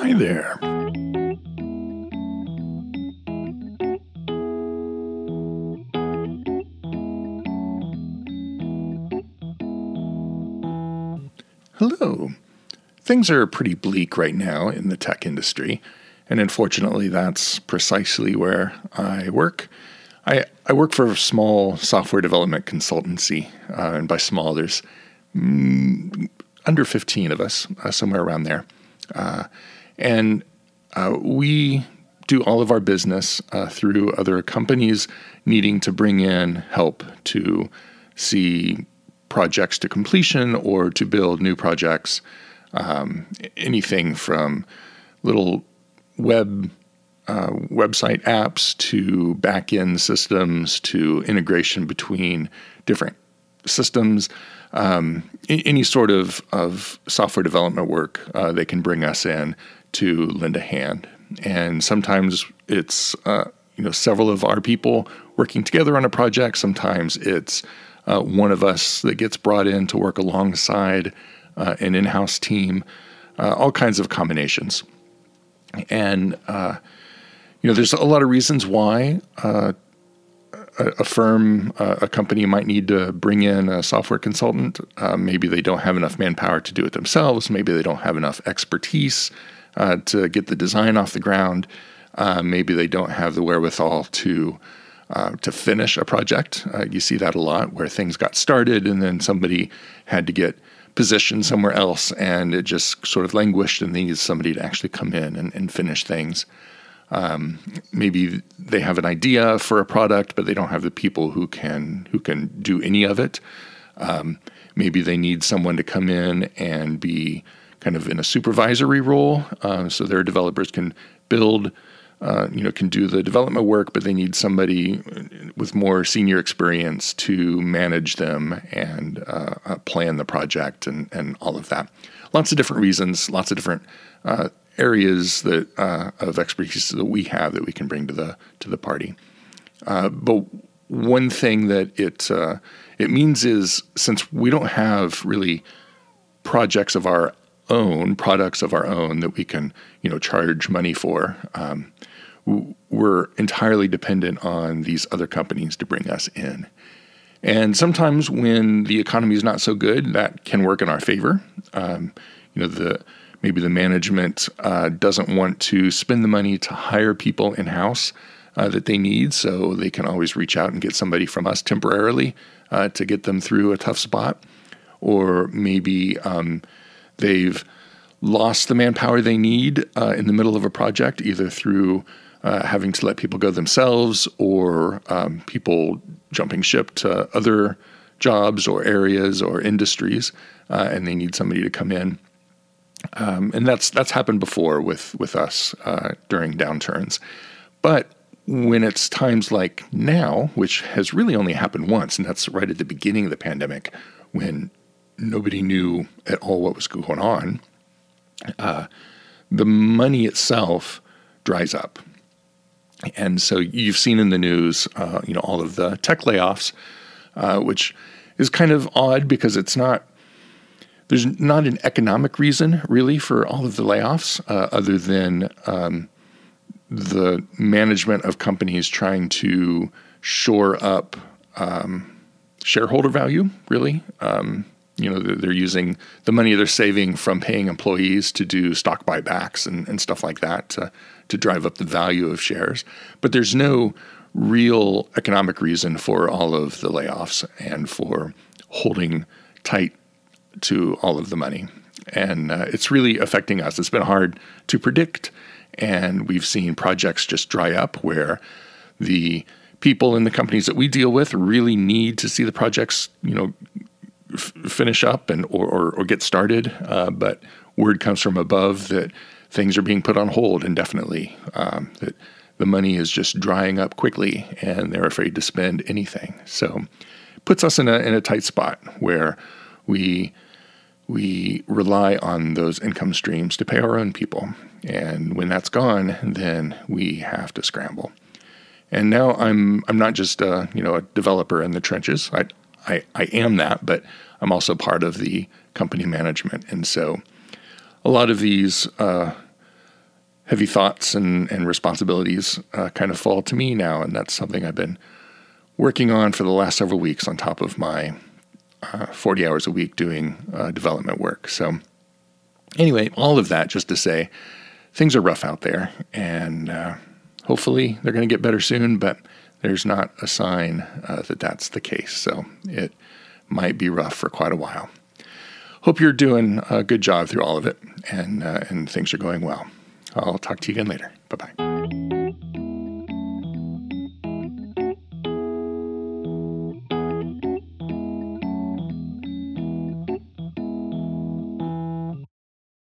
Hi there. Hello. Things are pretty bleak right now in the tech industry, and unfortunately, that's precisely where I work. I, I work for a small software development consultancy, uh, and by small, there's mm, under 15 of us, uh, somewhere around there. Uh, and uh, we do all of our business uh, through other companies needing to bring in help to see projects to completion or to build new projects. Um, anything from little web uh, website apps to back-end systems to integration between different systems. Um, any sort of, of software development work, uh, they can bring us in to lend a hand. And sometimes it's uh, you know several of our people working together on a project. Sometimes it's uh, one of us that gets brought in to work alongside uh, an in-house team. Uh, all kinds of combinations, and uh, you know there's a lot of reasons why uh, a, a, firm, a company might need to bring in a software consultant. maybe they don't have enough manpower to do it themselves. Maybe they don't have enough expertise uh, to get the design off the ground. Uh, maybe they don't have the wherewithal to uh, to finish a project. Uh, you see that a lot where things got started and then somebody had to get positioned somewhere else and it just sort of languished and they need somebody to actually come in and, and finish things. Um, maybe they have an idea for a product, but they don't have the people who can who can do any of it. Um, maybe they need someone to come in and be kind of in a supervisory role, uh, so their developers can build, uh, you know, can do the development work, but they need somebody with more senior experience to manage them and uh, uh plan the project and and all of that. Lots of different reasons, lots of different uh, areas that uh, of expertise that we have that we can bring to the to the party. but one thing that it it means is since we don't have really projects of our own products of our own that we can you know charge money for. Um, we're entirely dependent on these other companies to bring us in. And sometimes when the economy is not so good, that can work in our favor. Um, you know, the maybe the management uh, doesn't want to spend the money to hire people in house uh, that they need, so they can always reach out and get somebody from us temporarily uh, to get them through a tough spot. Or maybe um, They've lost the manpower they need uh, in the middle of a project, either through uh, having to let people go themselves or um, people jumping ship to other jobs or areas or industries, uh, and they need somebody to come in. Um, and that's that's happened before with with us uh, during downturns, but when it's times like now, which has really only happened once, and that's right at the beginning of the pandemic, when nobody knew at all what was going on, uh, the money itself dries up. And so you've seen in the news, uh, you know, all of the tech layoffs, uh, which is kind of odd because it's not. There's not an economic reason really for all of the layoffs, uh, other than um, the management of companies trying to shore up um, shareholder value. Really, um, you know they're using the money they're saving from paying employees to do stock buybacks and, and stuff like that to, to drive up the value of shares. But there's no real economic reason for all of the layoffs and for holding tight to all of the money. And uh, it's really affecting us. It's been hard to predict and we've seen projects just dry up where the people in the companies that we deal with really need to see the projects you know f- finish up and or, or, or get started. Uh, but word comes from above that things are being put on hold indefinitely. Um, that the money is just drying up quickly, and they're afraid to spend anything. So, puts us in a in a tight spot where we we rely on those income streams to pay our own people. And when that's gone, then we have to scramble. And now I'm I'm not just a you know a developer in the trenches. I I, I am that, but I'm also part of the company management. And so a lot of these uh, heavy thoughts and, and responsibilities uh, kind of fall to me now. And that's something I've been working on for the last several weeks on top of my uh, 40 hours a week doing uh, development work. So, anyway, all of that just to say things are rough out there. And uh, hopefully they're going to get better soon, but there's not a sign uh, that that's the case. So, it might be rough for quite a while. Hope you're doing a good job through all of it and, uh, and things are going well. I'll talk to you again later. Bye bye.